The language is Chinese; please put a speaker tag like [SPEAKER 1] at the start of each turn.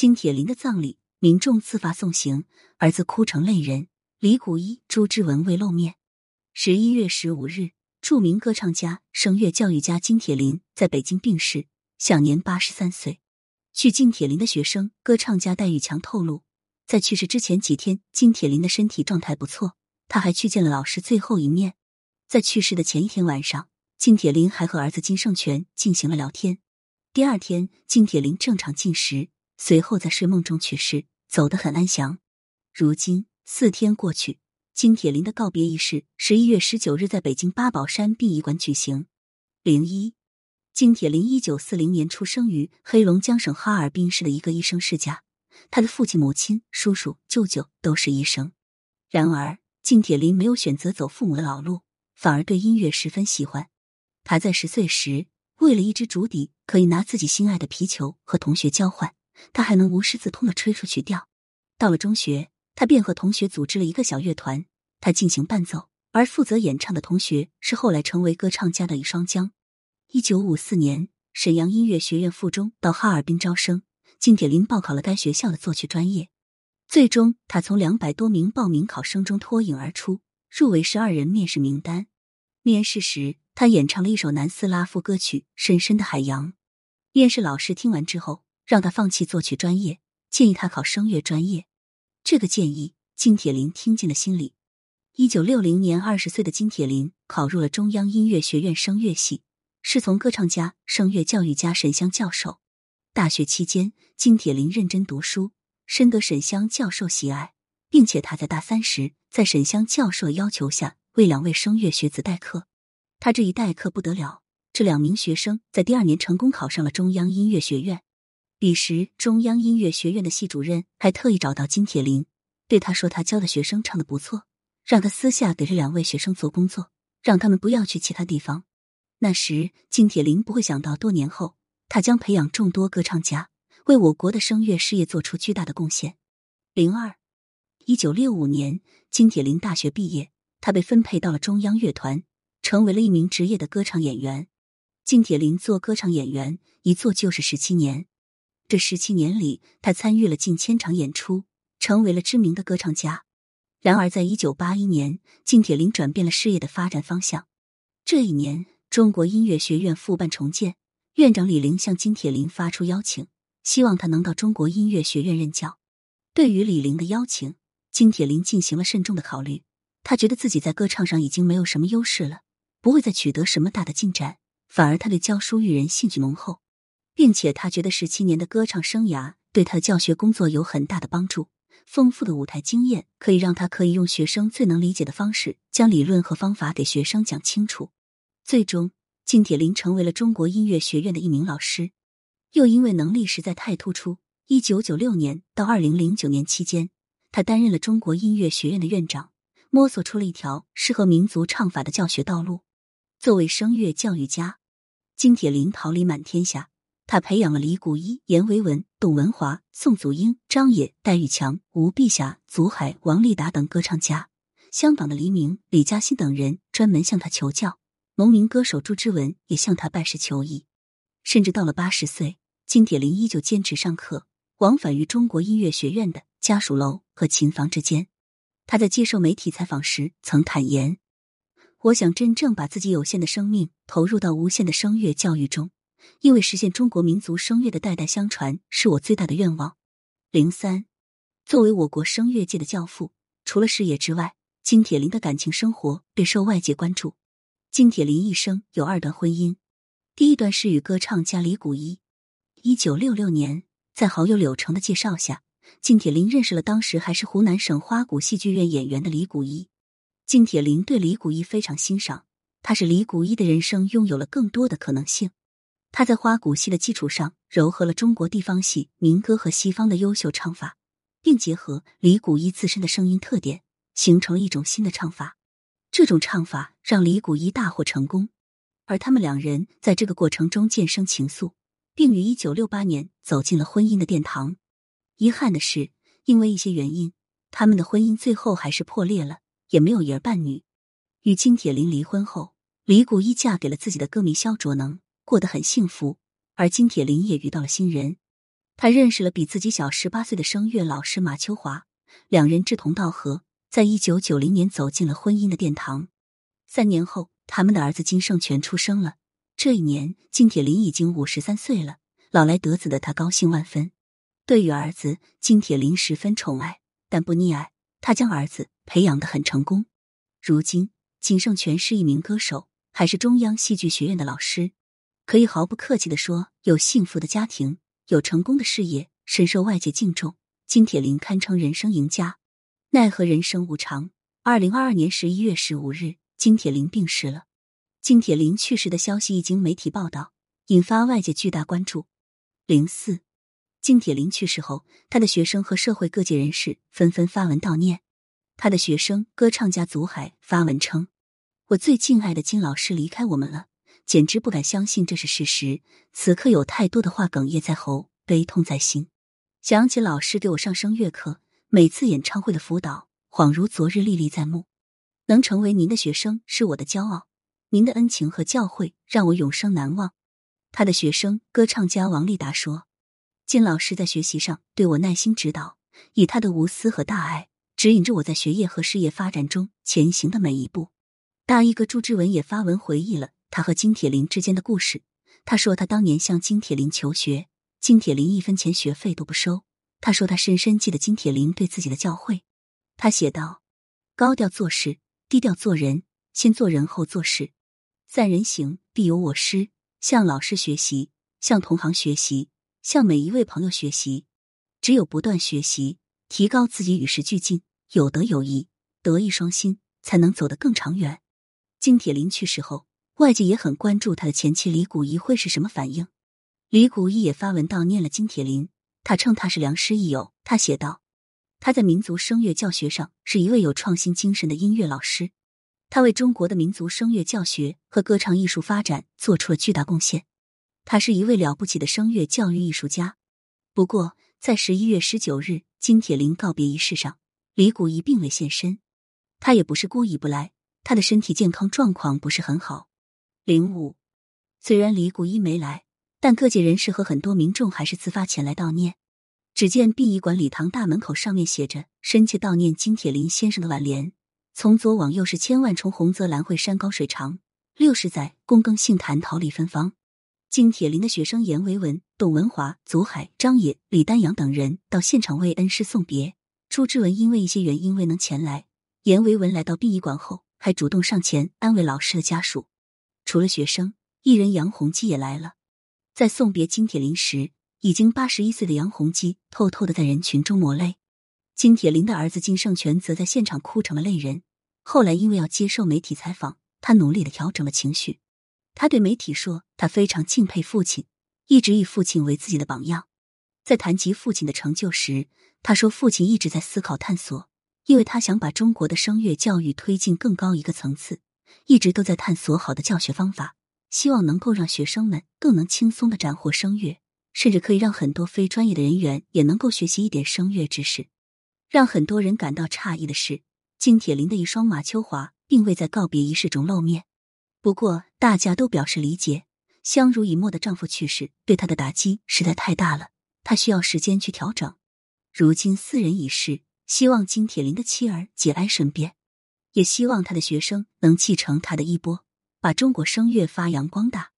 [SPEAKER 1] 金铁林的葬礼，民众自发送行，儿子哭成泪人。李谷一、朱之文未露面。十一月十五日，著名歌唱家、声乐教育家金铁林在北京病逝，享年八十三岁。据金铁林的学生、歌唱家戴玉强透露，在去世之前几天，金铁林的身体状态不错，他还去见了老师最后一面。在去世的前一天晚上，金铁林还和儿子金圣权进行了聊天。第二天，金铁林正常进食。随后在睡梦中去世，走得很安详。如今四天过去，金铁林的告别仪式十一月十九日在北京八宝山殡仪馆举行。零一，金铁林一九四零年出生于黑龙江省哈尔滨市的一个医生世家，他的父亲、母亲、叔叔、舅舅都是医生。然而，金铁林没有选择走父母的老路，反而对音乐十分喜欢。他在十岁时，为了一支竹笛，可以拿自己心爱的皮球和同学交换。他还能无师自通的吹出曲调。到了中学，他便和同学组织了一个小乐团，他进行伴奏，而负责演唱的同学是后来成为歌唱家的李双江。一九五四年，沈阳音乐学院附中到哈尔滨招生，金铁林报考了该学校的作曲专业。最终，他从两百多名报名考生中脱颖而出，入围十二人面试名单。面试时，他演唱了一首南斯拉夫歌曲《深深的海洋》。面试老师听完之后。让他放弃作曲专业，建议他考声乐专业。这个建议，金铁霖听进了心里。一九六零年，二十岁的金铁霖考入了中央音乐学院声乐系，师从歌唱家、声乐教育家沈湘教授。大学期间，金铁霖认真读书，深得沈湘教授喜爱，并且他在大三时，在沈湘教授要求下，为两位声乐学子代课。他这一代课不得了，这两名学生在第二年成功考上了中央音乐学院。彼时，中央音乐学院的系主任还特意找到金铁霖，对他说：“他教的学生唱的不错，让他私下给这两位学生做工作，让他们不要去其他地方。”那时，金铁霖不会想到，多年后他将培养众多歌唱家，为我国的声乐事业做出巨大的贡献。零二，一九六五年，金铁霖大学毕业，他被分配到了中央乐团，成为了一名职业的歌唱演员。金铁霖做歌唱演员，一做就是十七年。这十七年里，他参与了近千场演出，成为了知名的歌唱家。然而，在一九八一年，金铁霖转变了事业的发展方向。这一年，中国音乐学院复办重建，院长李玲向金铁霖发出邀请，希望他能到中国音乐学院任教。对于李玲的邀请，金铁霖进行了慎重的考虑。他觉得自己在歌唱上已经没有什么优势了，不会再取得什么大的进展，反而他对教书育人兴趣浓厚。并且他觉得十七年的歌唱生涯对他的教学工作有很大的帮助，丰富的舞台经验可以让他可以用学生最能理解的方式将理论和方法给学生讲清楚。最终，金铁霖成为了中国音乐学院的一名老师，又因为能力实在太突出，一九九六年到二零零九年期间，他担任了中国音乐学院的院长，摸索出了一条适合民族唱法的教学道路。作为声乐教育家，金铁霖桃李满天下。他培养了李谷一、阎维文、董文华、宋祖英、张也、戴玉强、吴碧霞、祖海、王立达等歌唱家。香港的黎明、李嘉欣等人专门向他求教。农民歌手朱之文也向他拜师求艺。甚至到了八十岁，金铁霖依旧坚持上课，往返于中国音乐学院的家属楼和琴房之间。他在接受媒体采访时曾坦言：“我想真正把自己有限的生命投入到无限的声乐教育中。”因为实现中国民族声乐的代代相传是我最大的愿望。零三，作为我国声乐界的教父，除了事业之外，金铁霖的感情生活备受外界关注。金铁林一生有二段婚姻，第一段是与歌唱家李谷一。一九六六年，在好友柳成的介绍下，金铁林认识了当时还是湖南省花鼓戏剧院演员的李谷一。金铁林对李谷一非常欣赏，他使李谷一的人生拥有了更多的可能性。他在花鼓戏的基础上，糅合了中国地方戏、民歌和西方的优秀唱法，并结合李谷一自身的声音特点，形成了一种新的唱法。这种唱法让李谷一大获成功，而他们两人在这个过程中渐生情愫，并于一九六八年走进了婚姻的殿堂。遗憾的是，因为一些原因，他们的婚姻最后还是破裂了，也没有一儿半女。与金铁霖离婚后，李谷一嫁给了自己的歌迷肖卓能。过得很幸福，而金铁霖也遇到了新人。他认识了比自己小十八岁的声乐老师马秋华，两人志同道合，在一九九零年走进了婚姻的殿堂。三年后，他们的儿子金圣权出生了。这一年，金铁霖已经五十三岁了，老来得子的他高兴万分。对于儿子，金铁霖十分宠爱，但不溺爱。他将儿子培养的很成功。如今，金圣权是一名歌手，还是中央戏剧学院的老师，可以毫不客气的说，有幸福的家庭。有成功的事业，深受外界敬重。金铁霖堪称人生赢家。奈何人生无常，二零二二年十一月十五日，金铁霖病逝了。金铁霖去世的消息一经媒体报道，引发外界巨大关注。零四，金铁霖去世后，他的学生和社会各界人士纷纷发文悼念。他的学生、歌唱家祖海发文称：“我最敬爱的金老师离开我们了。”简直不敢相信这是事实。此刻有太多的话哽咽在喉，悲痛在心。想起老师给我上声乐课，每次演唱会的辅导，恍如昨日历历在目。能成为您的学生是我的骄傲，您的恩情和教诲让我永生难忘。他的学生歌唱家王丽达说：“金老师在学习上对我耐心指导，以他的无私和大爱指引着我在学业和事业发展中前行的每一步。”大一哥朱之文也发文回忆了。他和金铁林之间的故事。他说，他当年向金铁林求学，金铁林一分钱学费都不收。他说，他深深记得金铁林对自己的教诲。他写道：“高调做事，低调做人，先做人后做事。三人行，必有我师。向老师学习，向同行学习，向每一位朋友学习。只有不断学习，提高自己与时俱进，有德有义，德艺双馨，才能走得更长远。”金铁林去世后。外界也很关注他的前妻李谷一会是什么反应。李谷一也发文悼念了金铁霖，他称他是良师益友。他写道：“他在民族声乐教学上是一位有创新精神的音乐老师，他为中国的民族声乐教学和歌唱艺术发展做出了巨大贡献。他是一位了不起的声乐教育艺术家。”不过，在十一月十九日金铁霖告别仪式上，李谷一并未现身。他也不是故意不来，他的身体健康状况不是很好。零五，虽然李谷一没来，但各界人士和很多民众还是自发前来悼念。只见殡仪馆礼堂大门口上面写着“深切悼念金铁林先生”的挽联，从左往右是“千万重红泽兰惠山高水长，六十载躬耕杏坛桃李芬芳”。金铁林的学生严维文、董文华、祖海、张野、李丹阳等人到现场为恩师送别。朱之文因为一些原因未能前来，严维文来到殡仪馆后，还主动上前安慰老师的家属。除了学生，艺人杨洪基也来了。在送别金铁霖时，已经八十一岁的杨洪基偷偷的在人群中抹泪。金铁林的儿子金圣权则在现场哭成了泪人。后来因为要接受媒体采访，他努力的调整了情绪。他对媒体说：“他非常敬佩父亲，一直以父亲为自己的榜样。”在谈及父亲的成就时，他说：“父亲一直在思考探索，因为他想把中国的声乐教育推进更高一个层次。”一直都在探索好的教学方法，希望能够让学生们更能轻松的斩获声乐，甚至可以让很多非专业的人员也能够学习一点声乐知识。让很多人感到诧异的是，金铁林的一双马秋华并未在告别仪式中露面。不过，大家都表示理解。相濡以沫的丈夫去世，对她的打击实在太大了，她需要时间去调整。如今四人已逝，希望金铁林的妻儿节哀顺变。也希望他的学生能继承他的衣钵，把中国声乐发扬光大。